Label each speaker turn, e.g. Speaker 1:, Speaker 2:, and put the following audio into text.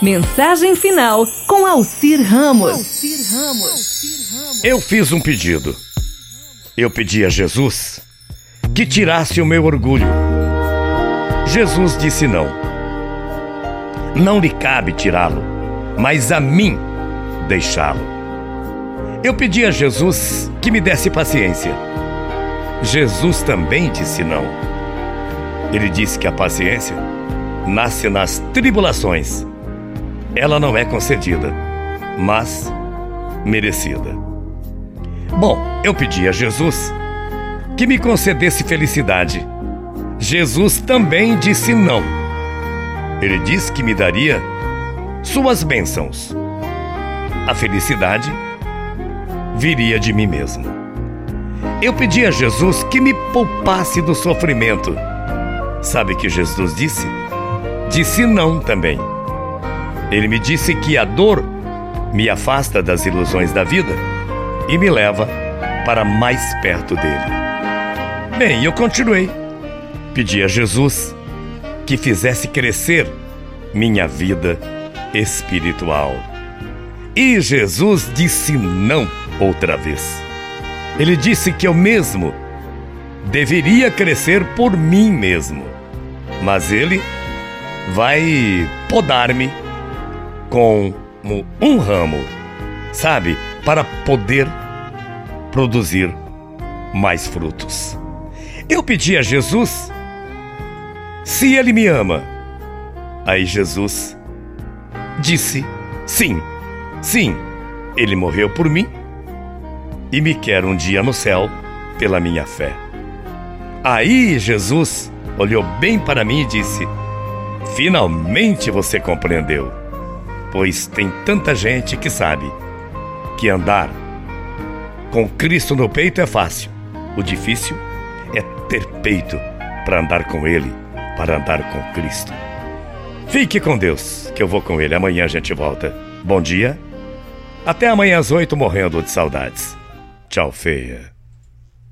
Speaker 1: Mensagem final com Alcir Ramos.
Speaker 2: Eu fiz um pedido. Eu pedi a Jesus que tirasse o meu orgulho. Jesus disse não. Não lhe cabe tirá-lo, mas a mim deixá-lo. Eu pedi a Jesus que me desse paciência. Jesus também disse não. Ele disse que a paciência nasce nas tribulações ela não é concedida, mas merecida. Bom, eu pedi a Jesus que me concedesse felicidade. Jesus também disse não. Ele disse que me daria suas bênçãos. A felicidade viria de mim mesmo. Eu pedi a Jesus que me poupasse do sofrimento. Sabe que Jesus disse? Disse não também. Ele me disse que a dor me afasta das ilusões da vida e me leva para mais perto dele. Bem, eu continuei. Pedi a Jesus que fizesse crescer minha vida espiritual. E Jesus disse não outra vez. Ele disse que eu mesmo deveria crescer por mim mesmo. Mas ele vai podar-me como um ramo, sabe? Para poder produzir mais frutos. Eu pedi a Jesus se ele me ama. Aí Jesus disse: sim, sim, ele morreu por mim e me quer um dia no céu pela minha fé. Aí Jesus olhou bem para mim e disse: Finalmente você compreendeu pois tem tanta gente que sabe que andar com Cristo no peito é fácil. O difícil é ter peito para andar com Ele, para andar com Cristo. Fique com Deus, que eu vou com Ele. Amanhã a gente volta. Bom dia. Até amanhã às oito, morrendo de saudades. Tchau, feia.